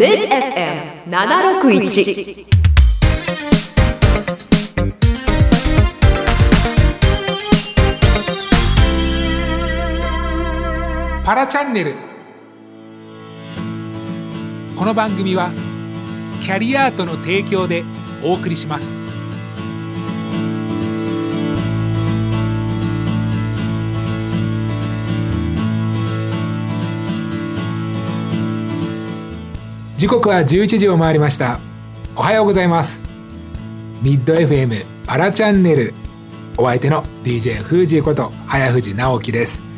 MidFM761 パラチャンネル。この番組はキャリアートの提供でお送りします。時刻は11時を回りました。おはようございます。ミッド FM パラチャンネル。お相手の DJ フージーこと早藤直樹です。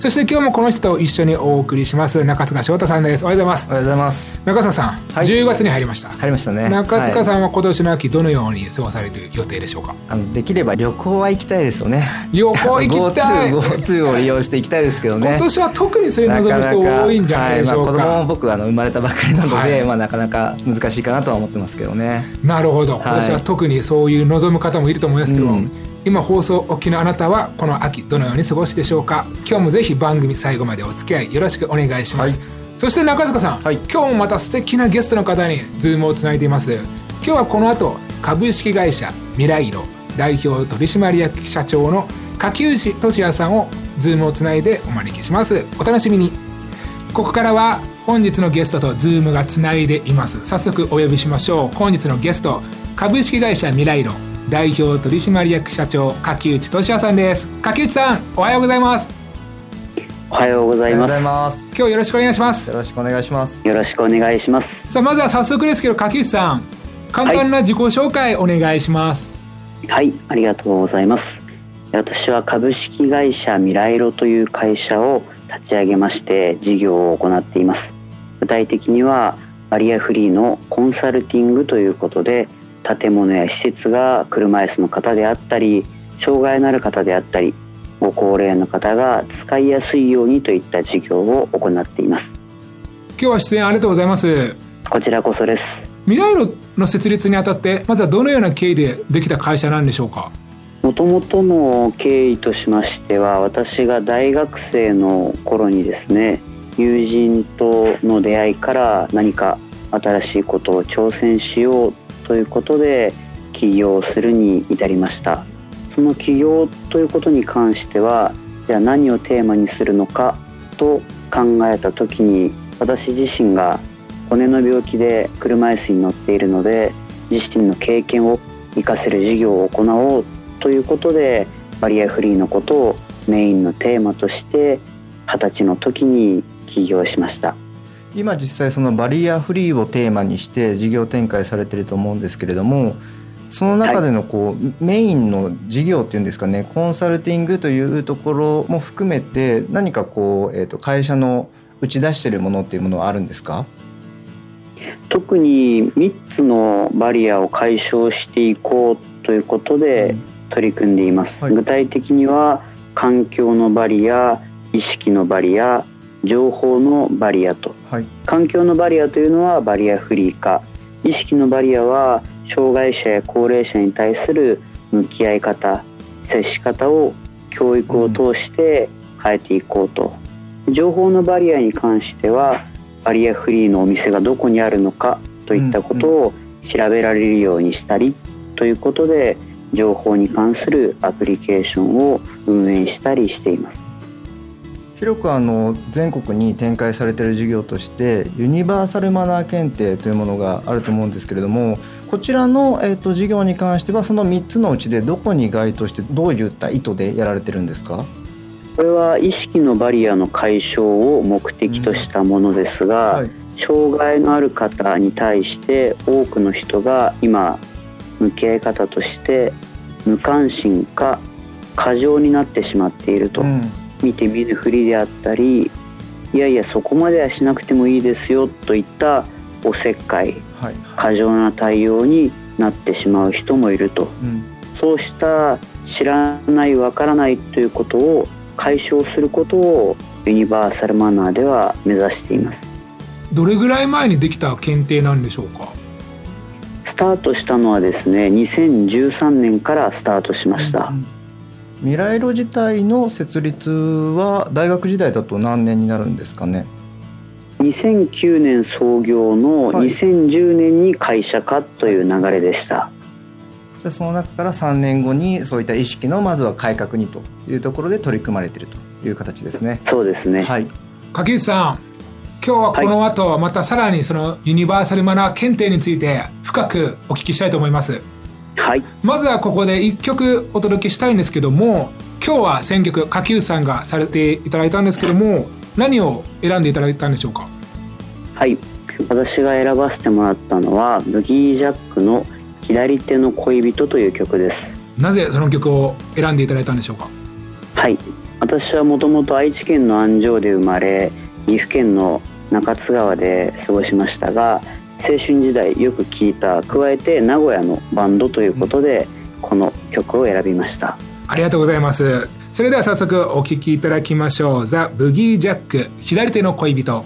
そして今日もこの人と一緒にお送りします。中塚翔太さんです。おはようございます。おはようございます。中塚さん、はい、10月に入りました。入りましたね。中塚さんは今年の秋どのように過ごされる予定でしょうか、あのできれば旅行は行きたいですよね。旅行行きたい。GoTo を利用して行きたいですけどね。今年は特にそういう望む人多いんじゃないでしょうか、はい。まあ、子供も僕あの生まれたばっかりなので、はい、まあ、なかなか難しいかなとは思ってますけどね。なるほど。今年は特にそういう望む方もいると思いますけど、うん今放送お聞きのあなたはこの秋どのように過ごしでしょうか？今日もぜひ番組最後までお付き合いよろしくお願いします、はい、そして中塚さん、はい、今日もまた素敵なゲストの方にズームをつないでいます。今日はこの後株式会社ミライロ代表取締役社長の垣内俊哉さんをズームをつないでお招きします。お楽しみに。ここからは本日のゲストとズームがつないでいます。早速お呼びしましょう。本日のゲスト株式会社ミライロ代表取締役社長垣内俊哉さんです。垣内さんおはようございます。おはようございます。今日よろしくお願いします。よろしくお願いします。よろしくお願いします。さあまずは早速ですけど垣内さん簡単な自己紹介お願いします。はい、ありがとうございます。私は株式会社ミライロという会社を立ち上げまして事業を行っています。具体的にはバリアフリーのコンサルティングということで建物や施設が車椅子の方であったり障害のある方であったりご高齢の方が使いやすいようにといった事業を行っています。今日は出演ありがとうございます。こちらこそです。未来路の設立にあたってまずはどのような経緯でできた会社なんでしょうか？もともとの経緯としましては私が大学生の頃にですね友人との出会いから何か新しいことを挑戦しようということで起業するに至りましたその起業ということに関してはじゃあ何をテーマにするのかと考えた時に私自身が骨の病気で車椅子に乗っているので自身の経験を生かせる事業を行おうということでバリアフリーのことをメインのテーマとして二十歳の時に起業しました。今実際そのバリアフリーをテーマにして事業展開されてると思うんですけれどもその中でのこう、はい、メインの事業っていうんですかねコンサルティングというところも含めて何かこう、えー、と会社の打ち出してるものっていうものはあるんですか？特に3つのバリアを解消していこうということで取り組んでいます、はい、具体的には環境のバリア意識のバリア情報のバリアと、はい、環境のバリアというのはバリアフリー化。意識のバリアは障害者や高齢者に対する向き合い方接し方を教育を通して変えていこうと、うん、情報のバリアに関してはバリアフリーのお店がどこにあるのかといったことを調べられるようにしたりということで情報に関するアプリケーションを運営したりしています広くあの全国に展開されている事業としてユニバーサルマナー検定というものがあると思うんですけれどもこちらの、えーと、事業に関してはその3つのうちでどこに該当してどういった意図でやられてるんですか？これは意識のバリアの解消を目的としたものですが、うんはい、障害のある方に対して多くの人が今向き合い方として無関心か過剰になってしまっていると。うん見て見ぬふりであったりいやいやそこまではしなくてもいいですよといったおせっかい、はい、過剰な対応になってしまう人もいると、うん、そうした知らないわからないということを解消することをユニバーサルマナーでは目指しています。どれぐらい前にできた検定なんでしょうか？スタートしたのはですね2013年からスタートしました、うん未来路自体の設立は大学時代だと何年になるんですかね？2009年創業の2010年に会社化という流れでした、はい、じその中から3年後にそういった意識のまずは改革にというところで取り組まれているという形ですね。そうですね。はい。柿内さん今日はこの後またさらにそのユニバーサルマナー検定について深くお聞きしたいと思いますはい。まずはここで1曲お届けしたいんですけども今日は選曲柿内さんがされていただいたんですけども何を選んでいただいたんでしょうか？はい。私が選ばせてもらったのはブギー・ジャックの「左手の恋人」という曲です。なぜその曲を選んでいただいたんでしょうか？はい。私はもともと愛知県の安城で生まれ岐阜県の中津川で過ごしましたが青春時代よく聴いた加えて名古屋のバンドということで、この曲を選びました。ありがとうございます。それでは早速お聴きいただきましょう。ザ・ブギー・ジャック左手の恋人。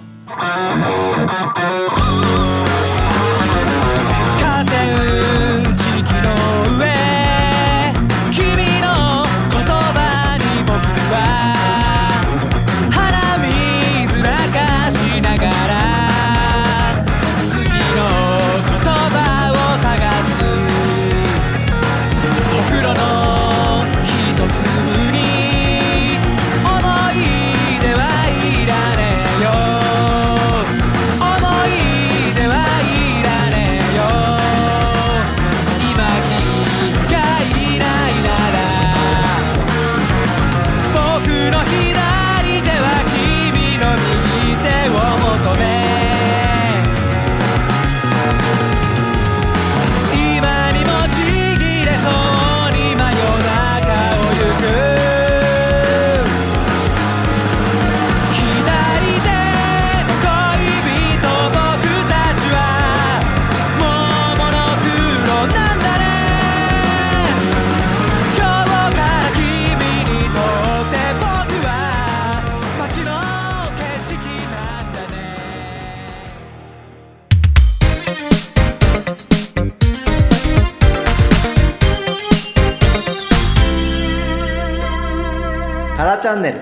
ャンネル。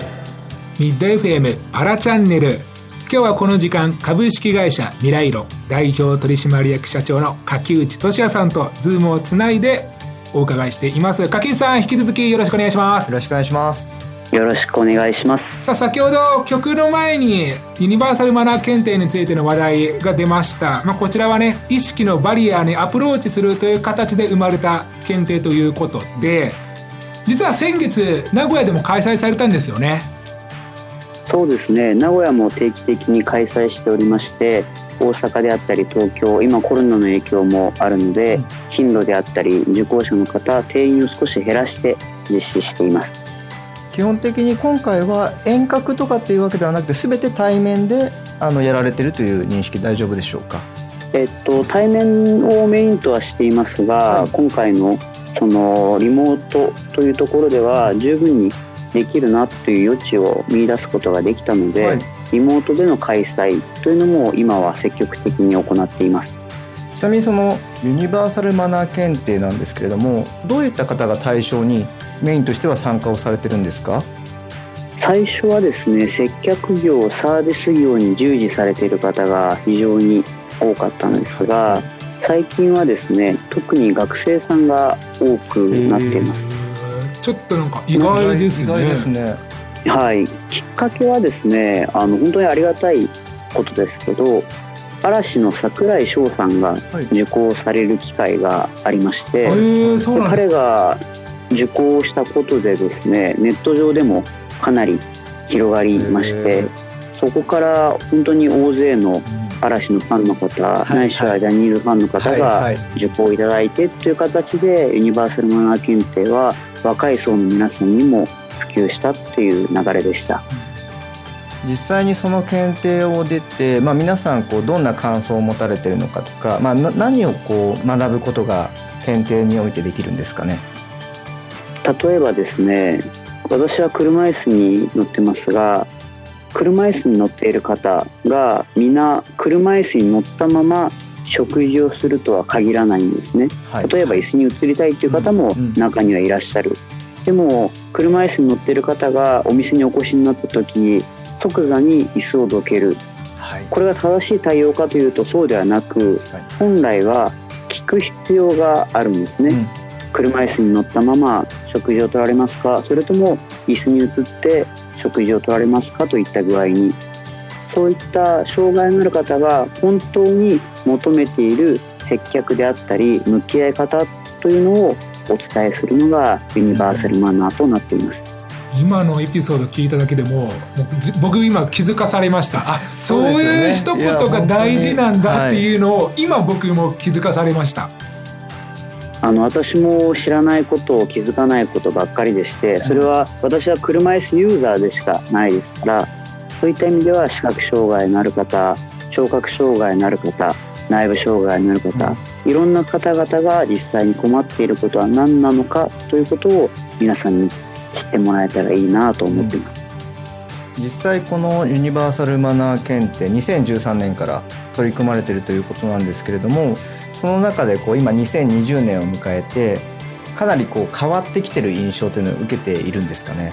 ミッド FM パラチャンネル。今日はこの時間株式会社ミライロ代表取締役社長の垣内俊哉さんとズームをつないでお伺いしています。垣内さん引き続きよろしくお願いします。よろしくお願いします。よろしくお願いします。さあ先ほど曲の前にユニバーサルマナー検定についての話題が出ました、まあ、こちらはね意識のバリアにアプローチするという形で生まれた検定ということで実は先月名古屋でも開催されたんですよね。そうですね。名古屋も定期的に開催しておりまして大阪であったり東京今コロナの影響もあるので、頻度であったり受講者の方定員を少し減らして実施しています。基本的に今回は遠隔とかっていうわけではなくて全て対面であのやられてるという認識大丈夫でしょうか？えっと、対面をメインとはしていますが、はい、今回のそのリモートというところでは十分にできるなという余地を見出すことができたので、はい、リモートでの開催というのも今は積極的に行っています。ちなみにそのユニバーサルマナー検定なんですけれどもどういった方が対象にメインとしては参加をされてるんですか？最初はですね接客業サービス業に従事されている方が非常に多かったんですが、最近はですね特に学生さんが多くなっています。ちょっとなんか意外ですね。ですね。はい。きっかけはですねあの本当にありがたいことですけど嵐の櫻井翔さんが受講される機会がありまして、はい、彼が受講したことでですねネット上でもかなり広がりましてそこから本当に大勢の嵐のファンの方、ないしはジャニーズファンの方が受講いただいてという形でユニバーサルマナー検定は若い層の皆さんにも普及したっていう流れでした。実際にその検定を出て、まあ、皆さんこうどんな感想を持たれてるのかとか、まあ、何をこう学ぶことが検定においてできるんですかね？例えばですね私は車椅子に乗ってますが車椅子に乗っている方が皆車椅子に乗ったまま食事をするとは限らないんですね、はい、例えば椅子に移りたいという方も中にはいらっしゃる、うんうん、でも車椅子に乗っている方がお店にお越しになった時即座に椅子をどける、はい、これが正しい対応かというとそうではなく、はい、本来は聞く必要があるんですね、うん、車椅子に乗ったまま食事を取られますか？それとも椅子に移って食事を取られますかといった具合にそういった障害のある方が本当に求めている接客であったり向き合い方というのをお伝えするのがユニバーサルマナーとなっています。今のエピソード聞いただけでも僕今気づかされましたあそういう一言が大事なんだっていうのを今僕も気づかされました。あの私も知らないことを気づかないことばっかりでしてそれは私は車椅子ユーザーでしかないですからそういった意味では視覚障害のある方聴覚障害のある方内部障害のある方いろんな方々が実際に困っていることは何なのかということを皆さんに知ってもらえたらいいなと思っています。実際このユニバーサルマナー検定2013年から取り組まれているということなんですけれどもその中でこう今2020年を迎えてかなりこう変わってきてる印象というのを受けているんですかね？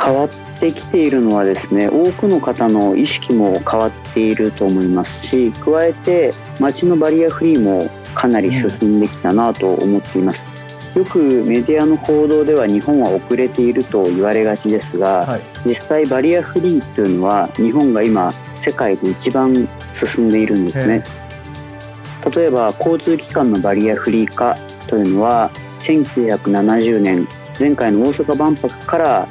変わってきているのはですね多くの方の意識も変わっていると思いますし加えて街のバリアフリーもかなり進んできたなと思っています、よくメディアの報道では日本は遅れていると言われがちですが、はい、実際バリアフリーというのは日本が今世界で一番進んでいるんですね例えば交通機関のバリアフリー化というのは1970年前回の大阪万博から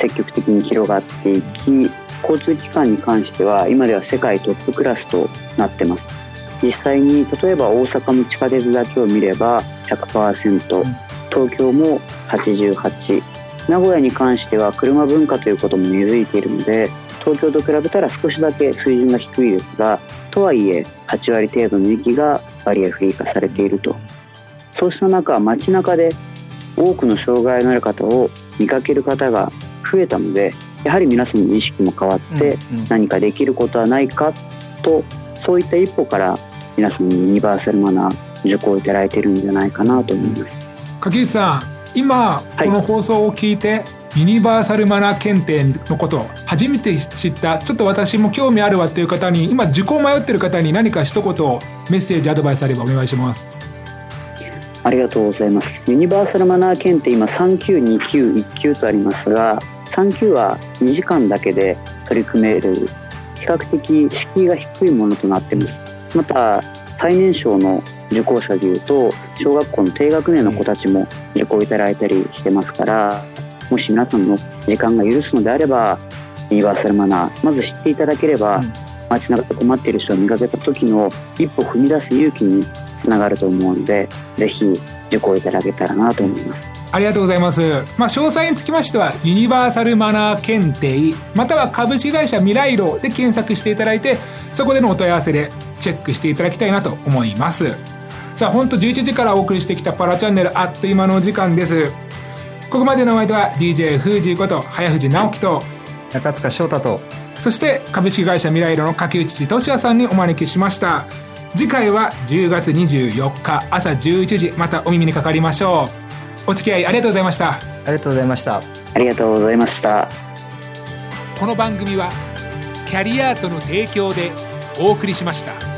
積極的に広がっていき交通機関に関しては今では世界トップクラスとなってます。実際に例えば大阪の地下鉄だけを見れば100%東京も88名古屋に関しては車文化ということも根付いているので東京と比べたら少しだけ水準が低いですがとはいえ8割程度の駅がバリアフリー化されていると。そうした中街中で多くの障害のある方を見かける方が増えたのでやはり皆さんの意識も変わって何かできることはないかとそういった一歩から皆さんにユニバーサルマナー受講いただいているんじゃないかなと思います。柿内さん今この放送を聞いて、はい、ユニバーサルマナー検定のことを初めて知ったちょっと私も興味あるわっていう方に今受講迷ってる方に何か一言メッセージアドバイスあればお願いします。ありがとうございます。ユニバーサルマナー検定今3級2級1級とありますが3級は2時間だけで取り組める比較的敷居が低いものとなってます。また最年少の受講者でいうと小学校の低学年の子たちも受講いただいたりしてますからもし皆さんの時間が許すのであればユニバーサルマナーまず知っていただければ、うん、街中で困っている人を見かけた時の一歩踏み出す勇気につながると思うのでぜひ受講いただけたらなと思います。ありがとうございます。まあ、詳細につきましては、ユニバーサルマナー検定、または株式会社未来楼で検索していただいて、そこでのお問い合わせでチェックしていただきたいなと思います。さあ、ほんと11時からお送りしてきたパラチャンネル、あっという間のお時間です。ここまでのお相手は DJ フージーこと早藤直樹と中塚翔太とそして株式会社未来楼の竹内俊也さんにお招きしました。次回は10月24日朝11時またお耳にかかりましょう。お付き合いありがとうございました。ありがとうございました。ありがとうございました。この番組はキャリアートの提供でお送りしました。